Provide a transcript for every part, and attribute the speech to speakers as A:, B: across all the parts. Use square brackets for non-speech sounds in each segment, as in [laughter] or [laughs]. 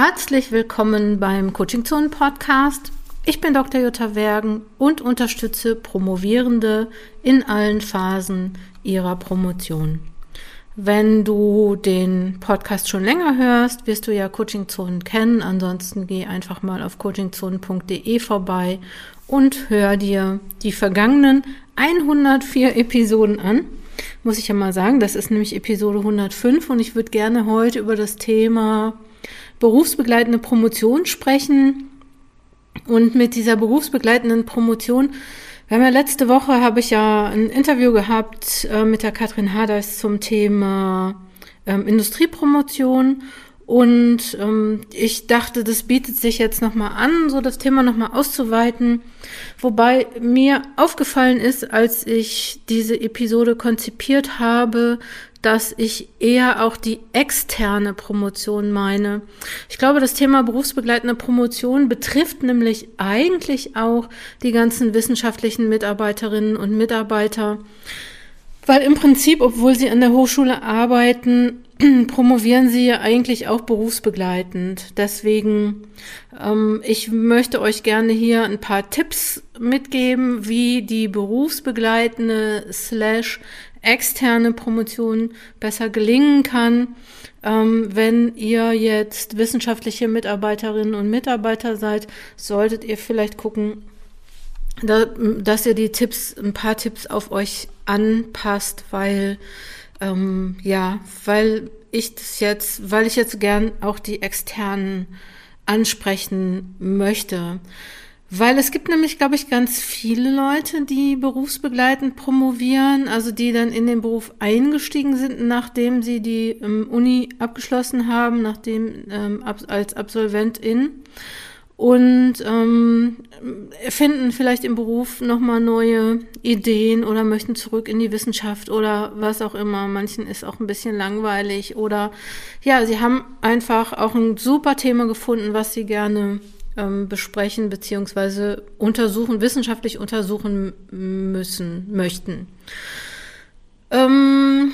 A: Herzlich willkommen beim Coaching Zone Podcast. Ich bin Dr. Jutta Wergen und unterstütze Promovierende in allen Phasen ihrer Promotion. Wenn du den Podcast schon länger hörst, wirst du ja Coaching Zonen kennen. Ansonsten geh einfach mal auf coachingzonen.de vorbei und hör dir die vergangenen 104 Episoden an. Muss ich ja mal sagen, das ist nämlich Episode 105 und ich würde gerne heute über das Thema berufsbegleitende Promotion sprechen. Und mit dieser berufsbegleitenden Promotion, wir haben ja letzte Woche, habe ich ja ein Interview gehabt äh, mit der Katrin Haders zum Thema ähm, Industriepromotion. Und ähm, ich dachte, das bietet sich jetzt nochmal an, so das Thema nochmal auszuweiten. Wobei mir aufgefallen ist, als ich diese Episode konzipiert habe, dass ich eher auch die externe Promotion meine. Ich glaube, das Thema berufsbegleitende Promotion betrifft nämlich eigentlich auch die ganzen wissenschaftlichen Mitarbeiterinnen und Mitarbeiter, weil im Prinzip, obwohl sie an der Hochschule arbeiten, [clears throat] promovieren sie eigentlich auch berufsbegleitend. Deswegen, ähm, ich möchte euch gerne hier ein paar Tipps mitgeben, wie die berufsbegleitende slash externe Promotion besser gelingen kann. Ähm, wenn ihr jetzt wissenschaftliche Mitarbeiterinnen und Mitarbeiter seid, solltet ihr vielleicht gucken, da, dass ihr die Tipps, ein paar Tipps auf euch anpasst, weil ähm, ja, weil ich das jetzt, weil ich jetzt gern auch die externen ansprechen möchte. Weil es gibt nämlich, glaube ich, ganz viele Leute, die berufsbegleitend promovieren, also die dann in den Beruf eingestiegen sind, nachdem sie die ähm, Uni abgeschlossen haben, nachdem ähm, als Absolventin und ähm, finden vielleicht im Beruf nochmal neue Ideen oder möchten zurück in die Wissenschaft oder was auch immer. Manchen ist auch ein bisschen langweilig oder ja, sie haben einfach auch ein super Thema gefunden, was sie gerne ähm, besprechen beziehungsweise untersuchen, wissenschaftlich untersuchen müssen, möchten. Ähm,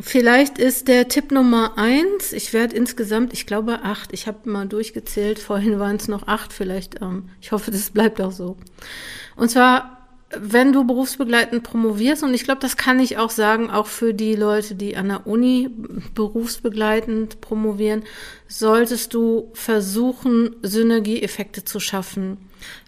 A: vielleicht ist der Tipp Nummer eins, ich werde insgesamt, ich glaube acht, ich habe mal durchgezählt, vorhin waren es noch acht, vielleicht, ähm, ich hoffe, das bleibt auch so. Und zwar wenn du berufsbegleitend promovierst, und ich glaube, das kann ich auch sagen, auch für die Leute, die an der Uni berufsbegleitend promovieren, solltest du versuchen, Synergieeffekte zu schaffen.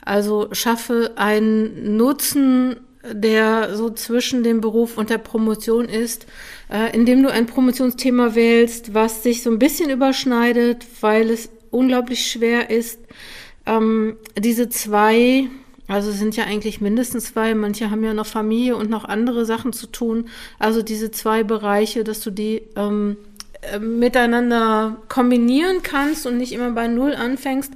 A: Also schaffe einen Nutzen, der so zwischen dem Beruf und der Promotion ist, äh, indem du ein Promotionsthema wählst, was sich so ein bisschen überschneidet, weil es unglaublich schwer ist, ähm, diese zwei also sind ja eigentlich mindestens zwei. Manche haben ja noch Familie und noch andere Sachen zu tun. Also diese zwei Bereiche, dass du die ähm, äh, miteinander kombinieren kannst und nicht immer bei Null anfängst.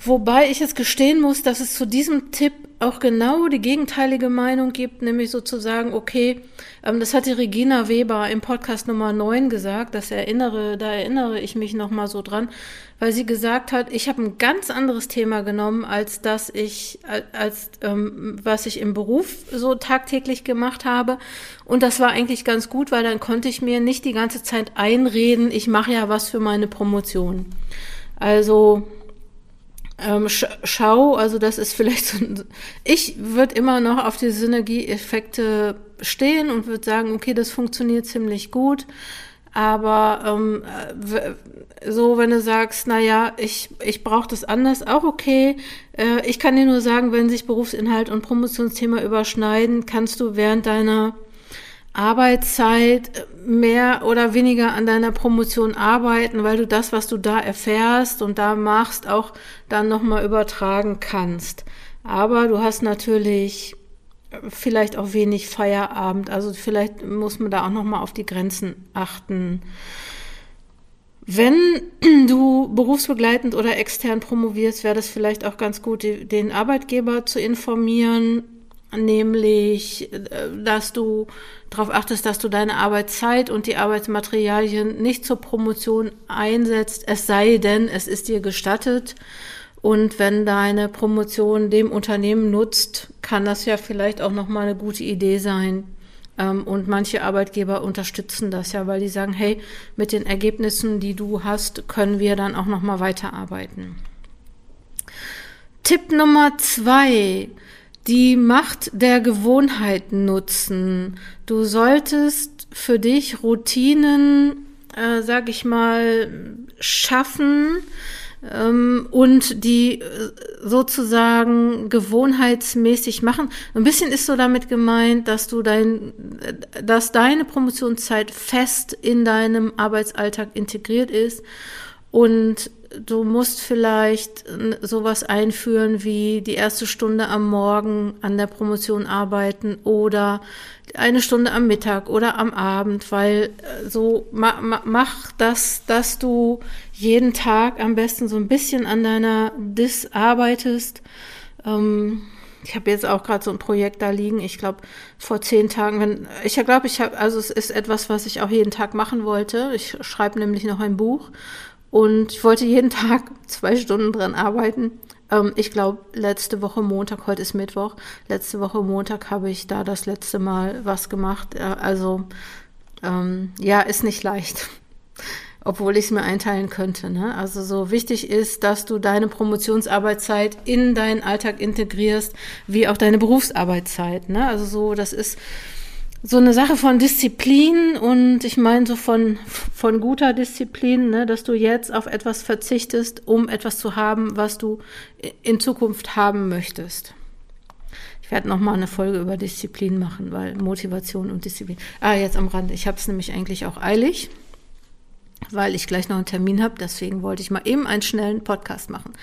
A: Wobei ich jetzt gestehen muss, dass es zu diesem Tipp auch genau die gegenteilige Meinung gibt, nämlich sozusagen, okay, ähm, das hat die Regina Weber im Podcast Nummer 9 gesagt, das erinnere, da erinnere ich mich nochmal so dran, weil sie gesagt hat, ich habe ein ganz anderes Thema genommen, als das ich, als ähm, was ich im Beruf so tagtäglich gemacht habe. Und das war eigentlich ganz gut, weil dann konnte ich mir nicht die ganze Zeit einreden, ich mache ja was für meine Promotion. Also ähm, sch schau, also das ist vielleicht so, ich würde immer noch auf die Synergieeffekte stehen und würde sagen, okay, das funktioniert ziemlich gut. Aber ähm, so, wenn du sagst, na ja, ich, ich brauche das anders, auch okay. Äh, ich kann dir nur sagen, wenn sich Berufsinhalt und Promotionsthema überschneiden, kannst du während deiner Arbeitszeit mehr oder weniger an deiner Promotion arbeiten, weil du das, was du da erfährst und da machst, auch dann nochmal übertragen kannst. Aber du hast natürlich vielleicht auch wenig Feierabend. Also vielleicht muss man da auch nochmal auf die Grenzen achten. Wenn du berufsbegleitend oder extern promovierst, wäre das vielleicht auch ganz gut, den Arbeitgeber zu informieren, nämlich, äh, dass du darauf achtest, dass du deine Arbeitszeit und die Arbeitsmaterialien nicht zur Promotion einsetzt, es sei denn, es ist dir gestattet. Und wenn deine Promotion dem Unternehmen nutzt, kann das ja vielleicht auch nochmal eine gute Idee sein, Ähm, und manche Arbeitgeber unterstützen das ja, weil die sagen, hey, mit den Ergebnissen, die du hast, können wir dann auch nochmal weiterarbeiten. Tipp Nummer zwei, die Macht der Gewohnheit nutzen. Du solltest für dich Routinen, äh, sag ich mal, schaffen, ähm, und die äh, sozusagen gewohnheitsmäßig machen. Ein bisschen ist so damit gemeint, dass du dein, äh, dass deine Promotionszeit fest in deinem Arbeitsalltag integriert ist und du musst vielleicht sowas einführen wie die erste Stunde am Morgen an der Promotion arbeiten oder eine Stunde am Mittag oder am Abend, weil äh, so ma, ma, mach das, dass du jeden Tag am besten so ein bisschen an deiner Dis arbeitest. Ähm, ich habe jetzt auch gerade so ein Projekt da liegen. Ich glaube, vor zehn Tagen, wenn ich glaube, ich habe, also es ist etwas, was ich auch jeden Tag machen wollte. Ich schreibe nämlich noch ein Buch und ich wollte jeden [laughs] Tag zwei Stunden dran arbeiten. Ähm, ich glaube, letzte Woche Montag, heute ist Mittwoch, letzte Woche Montag habe ich da das letzte Mal was gemacht. Äh, also ähm, ja, ist nicht leicht. [laughs] Obwohl ich es mir einteilen könnte. Ne? Also so wichtig ist, dass du deine Promotionsarbeitszeit in deinen Alltag integrierst, wie auch deine Berufsarbeitszeit. Ne? Also so, das ist so eine Sache von Disziplin und ich meine so von, von guter Disziplin, ne, dass du jetzt auf etwas verzichtest, um etwas zu haben, was du in Zukunft haben möchtest. Ich werde nochmal eine Folge über Disziplin machen, weil Motivation und Disziplin. Ah, jetzt am Rand. Ich habe es nämlich eigentlich auch eilig, weil ich gleich noch einen Termin habe. Deswegen wollte ich mal eben einen schnellen Podcast machen.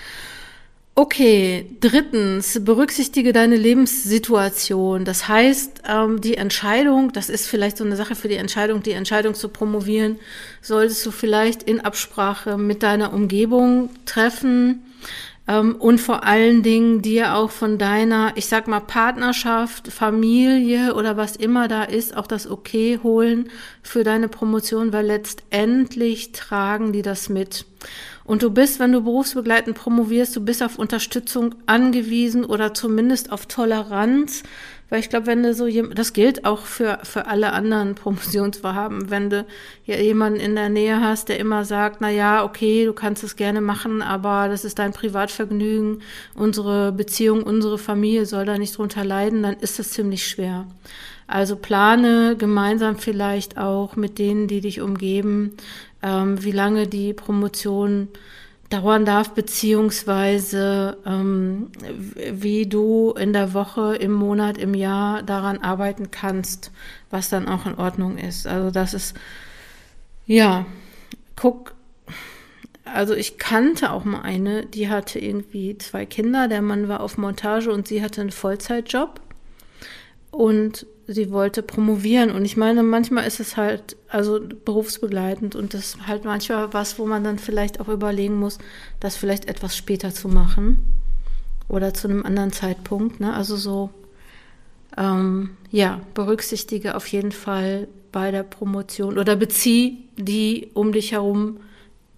A: Okay, drittens, berücksichtige deine Lebenssituation. Das heißt, ähm, die Entscheidung, das ist vielleicht so eine Sache für die Entscheidung, die Entscheidung zu promovieren, solltest du vielleicht in Absprache mit deiner Umgebung treffen ähm, und vor allen Dingen dir auch von deiner, ich sag mal, Partnerschaft, Familie oder was immer da ist, auch das Okay holen für deine Promotion, weil letztendlich tragen die das mit. Und du bist, wenn du berufsbegleitend promovierst, du bist auf Unterstützung angewiesen oder zumindest auf Toleranz. Weil ich glaube, wenn du so jemand, das gilt auch für, für alle anderen [laughs] Promotionsvorhaben, wenn du ja jemanden in der Nähe hast, der immer sagt, na ja, okay, du kannst es gerne machen, aber das ist dein Privatvergnügen, unsere Beziehung, unsere Familie soll da nicht drunter leiden, dann ist das ziemlich schwer. Also plane gemeinsam vielleicht auch mit denen, die dich umgeben, ähm, wie lange die Promotion dauern darf, beziehungsweise ähm, wie du in der Woche, im Monat, im Jahr daran arbeiten kannst, was dann auch in Ordnung ist. Also das ist, ja, guck, also ich kannte auch mal eine, die hatte irgendwie zwei Kinder, der Mann war auf Montage und sie hatte einen Vollzeitjob. Und sie wollte promovieren. Und ich meine, manchmal ist es halt, also berufsbegleitend und das ist halt manchmal was, wo man dann vielleicht auch überlegen muss, das vielleicht etwas später zu machen oder zu einem anderen Zeitpunkt. Ne? Also so, ähm, ja, berücksichtige auf jeden Fall bei der Promotion oder bezieh die um dich herum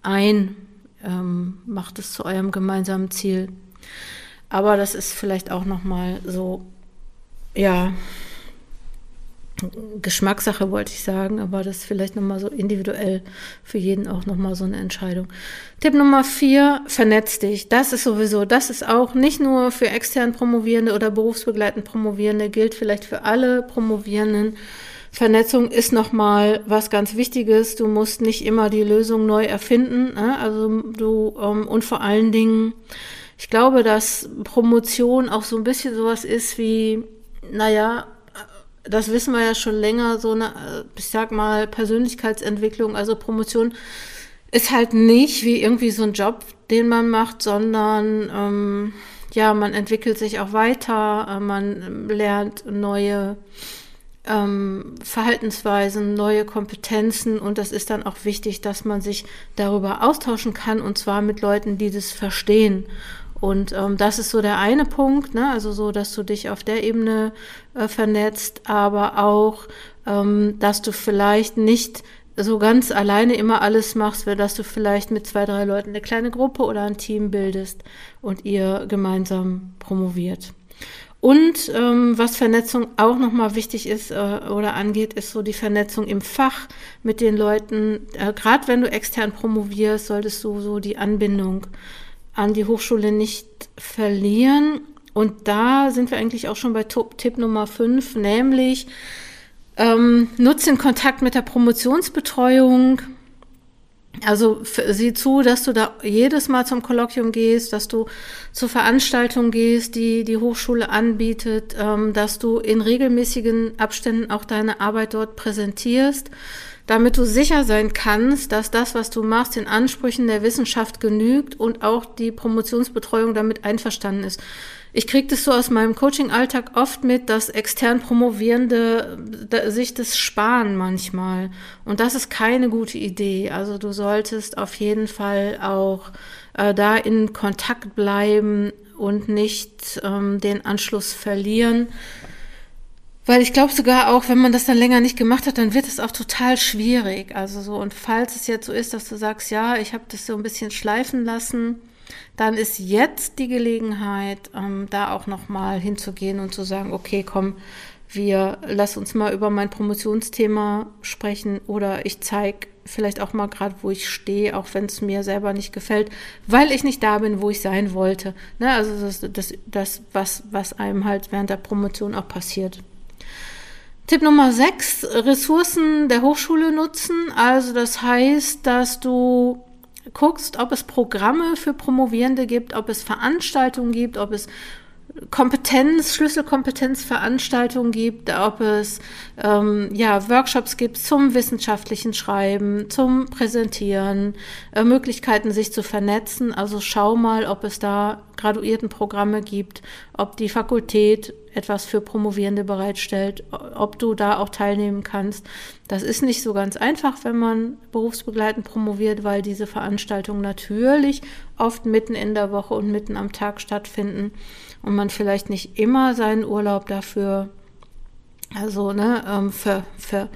A: ein. Ähm, macht es zu eurem gemeinsamen Ziel. Aber das ist vielleicht auch nochmal so, ja, Geschmackssache wollte ich sagen, aber das ist vielleicht nochmal so individuell für jeden auch nochmal so eine Entscheidung. Tipp Nummer vier, vernetz dich. Das ist sowieso, das ist auch nicht nur für extern Promovierende oder berufsbegleitend Promovierende, gilt vielleicht für alle Promovierenden. Vernetzung ist nochmal was ganz Wichtiges. Du musst nicht immer die Lösung neu erfinden. Ne? Also du, ähm, und vor allen Dingen, ich glaube, dass Promotion auch so ein bisschen sowas ist wie, naja, das wissen wir ja schon länger, so eine, ich sag mal, Persönlichkeitsentwicklung, also Promotion ist halt nicht wie irgendwie so ein Job, den man macht, sondern ähm, ja, man entwickelt sich auch weiter, äh, man lernt neue ähm, Verhaltensweisen, neue Kompetenzen und das ist dann auch wichtig, dass man sich darüber austauschen kann und zwar mit Leuten, die das verstehen und ähm, das ist so der eine Punkt, ne? also so, dass du dich auf der Ebene äh, vernetzt, aber auch, ähm, dass du vielleicht nicht so ganz alleine immer alles machst, weil dass du vielleicht mit zwei, drei Leuten eine kleine Gruppe oder ein Team bildest und ihr gemeinsam promoviert. Und ähm, was Vernetzung auch nochmal wichtig ist äh, oder angeht, ist so die Vernetzung im Fach mit den Leuten. Äh, Gerade wenn du extern promovierst, solltest du so die Anbindung an die Hochschule nicht verlieren. Und da sind wir eigentlich auch schon bei Tipp Nummer 5, nämlich ähm, nutze den Kontakt mit der Promotionsbetreuung. Also sieh zu, dass du da jedes Mal zum Kolloquium gehst, dass du zur Veranstaltung gehst, die die Hochschule anbietet, ähm, dass du in regelmäßigen Abständen auch deine Arbeit dort präsentierst, damit du sicher sein kannst, dass das, was du machst, den Ansprüchen der Wissenschaft genügt und auch die Promotionsbetreuung damit einverstanden ist. Ich kriege das so aus meinem Coaching-Alltag oft mit, dass extern Promovierende sich das sparen manchmal. Und das ist keine gute Idee. Also du solltest auf jeden Fall auch äh, da in Kontakt bleiben und nicht ähm, den Anschluss verlieren. Weil ich glaube sogar auch, wenn man das dann länger nicht gemacht hat, dann wird es auch total schwierig. Also so, und falls es jetzt so ist, dass du sagst, ja, ich habe das so ein bisschen schleifen lassen, dann ist jetzt die Gelegenheit, ähm, da auch nochmal hinzugehen und zu sagen, okay, komm, wir lass uns mal über mein Promotionsthema sprechen oder ich zeige vielleicht auch mal gerade, wo ich stehe, auch wenn es mir selber nicht gefällt, weil ich nicht da bin, wo ich sein wollte. Ne? Also das, das, das was, was einem halt während der Promotion auch passiert. Tipp Nummer 6, Ressourcen der Hochschule nutzen. Also das heißt, dass du guckst, ob es Programme für Promovierende gibt, ob es Veranstaltungen gibt, ob es Kompetenz, Schlüsselkompetenzveranstaltungen gibt, ob es ähm, ja, Workshops gibt zum wissenschaftlichen Schreiben, zum Präsentieren, äh, Möglichkeiten, sich zu vernetzen. Also schau mal, ob es da Graduiertenprogramme gibt, ob die Fakultät etwas für Promovierende bereitstellt, ob du da auch teilnehmen kannst. Das ist nicht so ganz einfach, wenn man berufsbegleitend promoviert, weil diese Veranstaltungen natürlich oft mitten in der Woche und mitten am Tag stattfinden und man vielleicht nicht immer seinen Urlaub dafür, also ne, ähm, für, für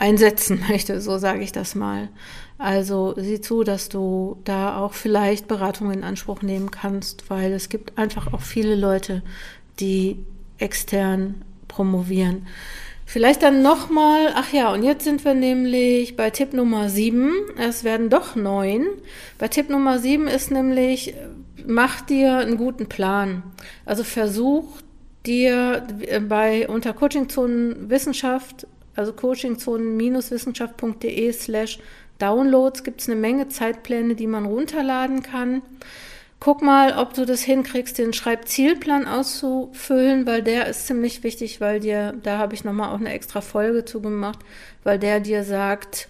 A: einsetzen [laughs] möchte, so sage ich das mal. Also sieh zu, dass du da auch vielleicht Beratung in Anspruch nehmen kannst, weil es gibt einfach auch viele Leute, die extern promovieren. Vielleicht dann nochmal, ach ja, und jetzt sind wir nämlich bei Tipp Nummer 7. Es werden doch neun. Bei Tipp Nummer 7 ist nämlich, mach dir einen guten Plan. Also versuch dir bei unter Coachingzonen Wissenschaft, also coachingzonen-wissenschaft.de slash Downloads gibt es eine Menge Zeitpläne, die man runterladen kann. Guck mal, ob du das hinkriegst, den Schreibzielplan auszufüllen, weil der ist ziemlich wichtig, weil dir, da habe ich nochmal auch eine extra Folge zu gemacht, weil der dir sagt,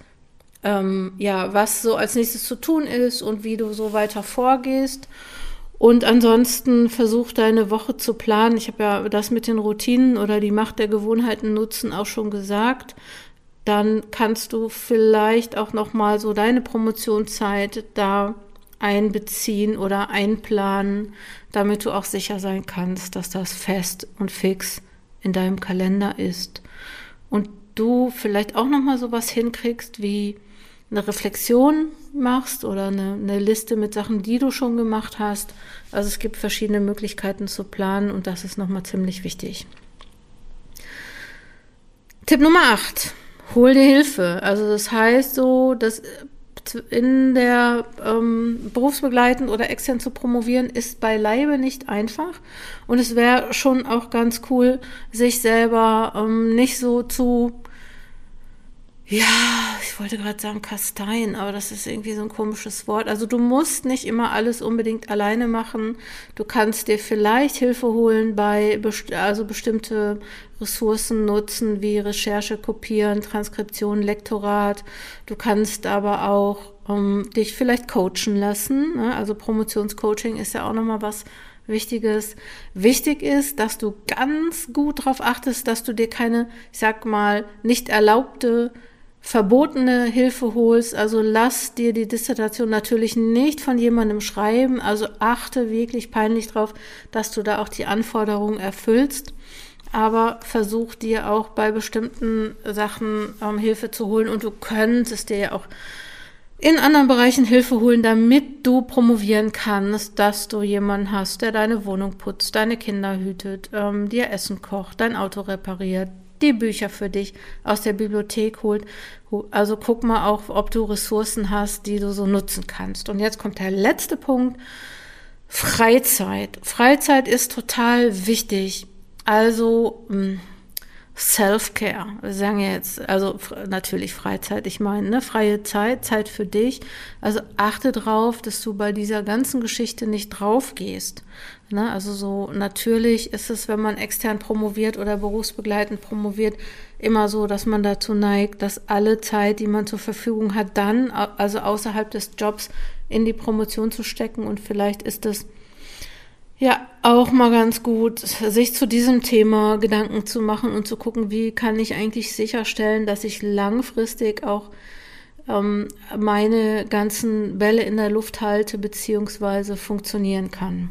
A: ähm, ja, was so als nächstes zu tun ist und wie du so weiter vorgehst. Und ansonsten versuch deine Woche zu planen. Ich habe ja das mit den Routinen oder die Macht der Gewohnheiten nutzen auch schon gesagt. Dann kannst du vielleicht auch noch mal so deine Promotionszeit da einbeziehen oder einplanen, damit du auch sicher sein kannst, dass das fest und fix in deinem Kalender ist. Und du vielleicht auch noch mal sowas hinkriegst wie eine Reflexion machst oder eine, eine, Liste mit Sachen, die du schon gemacht hast. Also es gibt verschiedene Möglichkeiten zu planen und das ist nochmal ziemlich wichtig. Tipp Nummer 8. Hol dir Hilfe. Also das heißt so, dass in der ähm, berufsbegleitend oder extern zu promovieren, ist beileibe nicht einfach. Und es wäre schon auch ganz cool, sich selber ähm, nicht so zu ja, ich wollte gerade sagen Kastein, aber das ist irgendwie so ein komisches Wort. Also du musst nicht immer alles unbedingt alleine machen. Du kannst dir vielleicht Hilfe holen bei best also bestimmte Ressourcen nutzen wie Recherche, Kopieren, Transkription, Lektorat. Du kannst aber auch ähm, dich vielleicht coachen lassen. Ne? Also Promotionscoaching ist ja auch nochmal was Wichtiges. Wichtig ist, dass du ganz gut darauf achtest, dass du dir keine, ich sag mal, nicht erlaubte verbotene Hilfe holst. Also lass dir die Dissertation natürlich nicht von jemandem schreiben. Also achte wirklich peinlich drauf, dass du da auch die Anforderungen erfüllst. Aber versuch dir auch bei bestimmten Sachen ähm, Hilfe zu holen und du könntest dir ja auch in anderen Bereichen Hilfe holen, damit du promovieren kannst, dass du jemanden hast, der deine Wohnung putzt, deine Kinder hütet, ähm, dir Essen kocht, dein Auto repariert, die Bücher für dich aus der Bibliothek holt. Also guck mal auch, ob du Ressourcen hast, die du so nutzen kannst. Und jetzt kommt der letzte Punkt. Freizeit. Freizeit ist total wichtig. Also, hm, Self-Care. Wir sagen ja jetzt, also natürlich Freizeit, ich meine, ne, freie Zeit, Zeit für dich. Also achte drauf, dass du bei dieser ganzen Geschichte nicht drauf gehst. Ne? Also so natürlich ist es, wenn man extern promoviert oder berufsbegleitend promoviert, immer so, dass man dazu neigt, dass alle Zeit, die man zur Verfügung hat, dann, also außerhalb des Jobs, in die Promotion zu stecken. Und vielleicht ist es ja, auch mal ganz gut, sich zu diesem Thema Gedanken zu machen und zu gucken, wie kann ich eigentlich sicherstellen, dass ich langfristig auch ähm, meine ganzen Bälle in der Luft halte beziehungsweise funktionieren kann.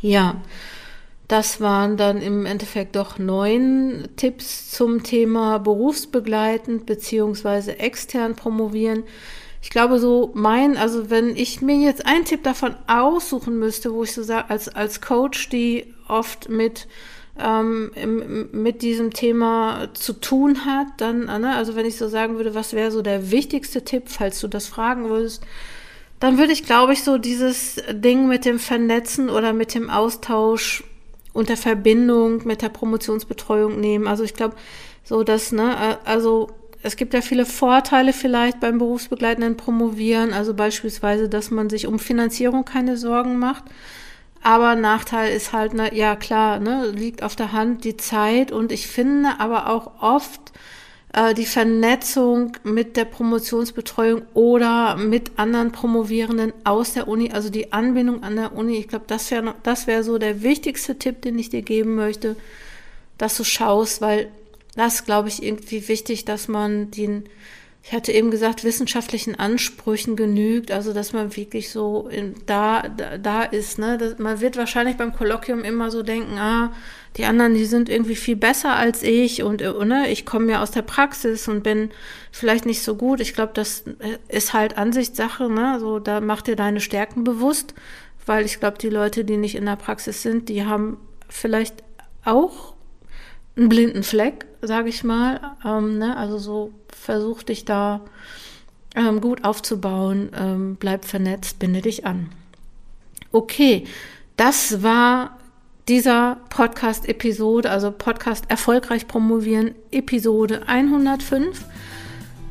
A: Ja, das waren dann im Endeffekt doch neun Tipps zum Thema berufsbegleitend beziehungsweise extern promovieren ich glaube so mein, also wenn ich mir jetzt einen Tipp davon aussuchen müsste, wo ich so sage, als, als Coach, die oft mit, ähm, mit diesem Thema zu tun hat, dann, ne, also wenn ich so sagen würde, was wäre so der wichtigste Tipp, falls du das fragen würdest, dann würde ich, glaube ich, so dieses Ding mit dem Vernetzen oder mit dem Austausch und der Verbindung mit der Promotionsbetreuung nehmen. Also ich glaube, so dass, ne, also es gibt ja viele Vorteile vielleicht beim berufsbegleitenden Promovieren, also beispielsweise, dass man sich um Finanzierung keine Sorgen macht. Aber Nachteil ist halt, ne, ja klar, ne, liegt auf der Hand die Zeit und ich finde aber auch oft äh, die Vernetzung mit der Promotionsbetreuung oder mit anderen Promovierenden aus der Uni, also die Anbindung an der Uni. Ich glaube, das wäre das wäre so der wichtigste Tipp, den ich dir geben möchte, dass du schaust, weil das glaube ich irgendwie wichtig, dass man den, ich hatte eben gesagt, wissenschaftlichen Ansprüchen genügt, also dass man wirklich so in, da, da, da ist. Ne? Das, man wird wahrscheinlich beim Kolloquium immer so denken, ah, die anderen, die sind irgendwie viel besser als ich und ne, ich komme ja aus der Praxis und bin vielleicht nicht so gut. Ich glaube, das ist halt Ansichtssache. Ne? So, da mach dir deine Stärken bewusst, weil ich glaube, die Leute, die nicht in der Praxis sind, die haben vielleicht auch einen blinden Fleck, sage ich mal. Ähm, ne? Also so versuch dich da ähm, gut aufzubauen, ähm, bleib vernetzt, binde dich an. Okay, das war dieser Podcast-Episode, also Podcast Erfolgreich Promovieren, Episode 105.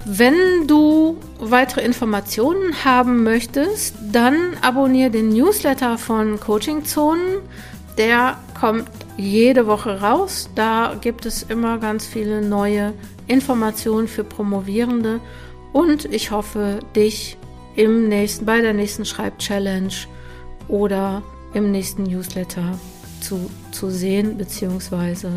A: Wenn du weitere Informationen haben möchtest, dann abonniere den Newsletter von Coaching Zonen. Der kommt jede Woche raus. Da gibt es immer ganz viele neue Informationen für Promovierende und ich hoffe, dich im nächsten, bei der nächsten Schreibchallenge oder im nächsten Newsletter zu, zu sehen bzw.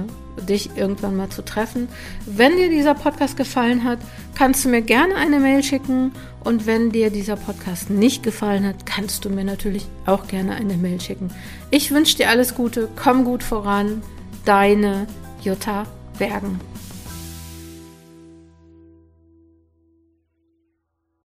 A: dich irgendwann mal zu treffen. Wenn dir dieser Podcast gefallen hat, kannst du mir gerne eine Mail schicken und wenn dir dieser Podcast nicht gefallen hat, kannst du mir natürlich auch gerne eine Mail schicken. Ich wünsche dir alles Gute, komm gut voran, deine Jutta Bergen.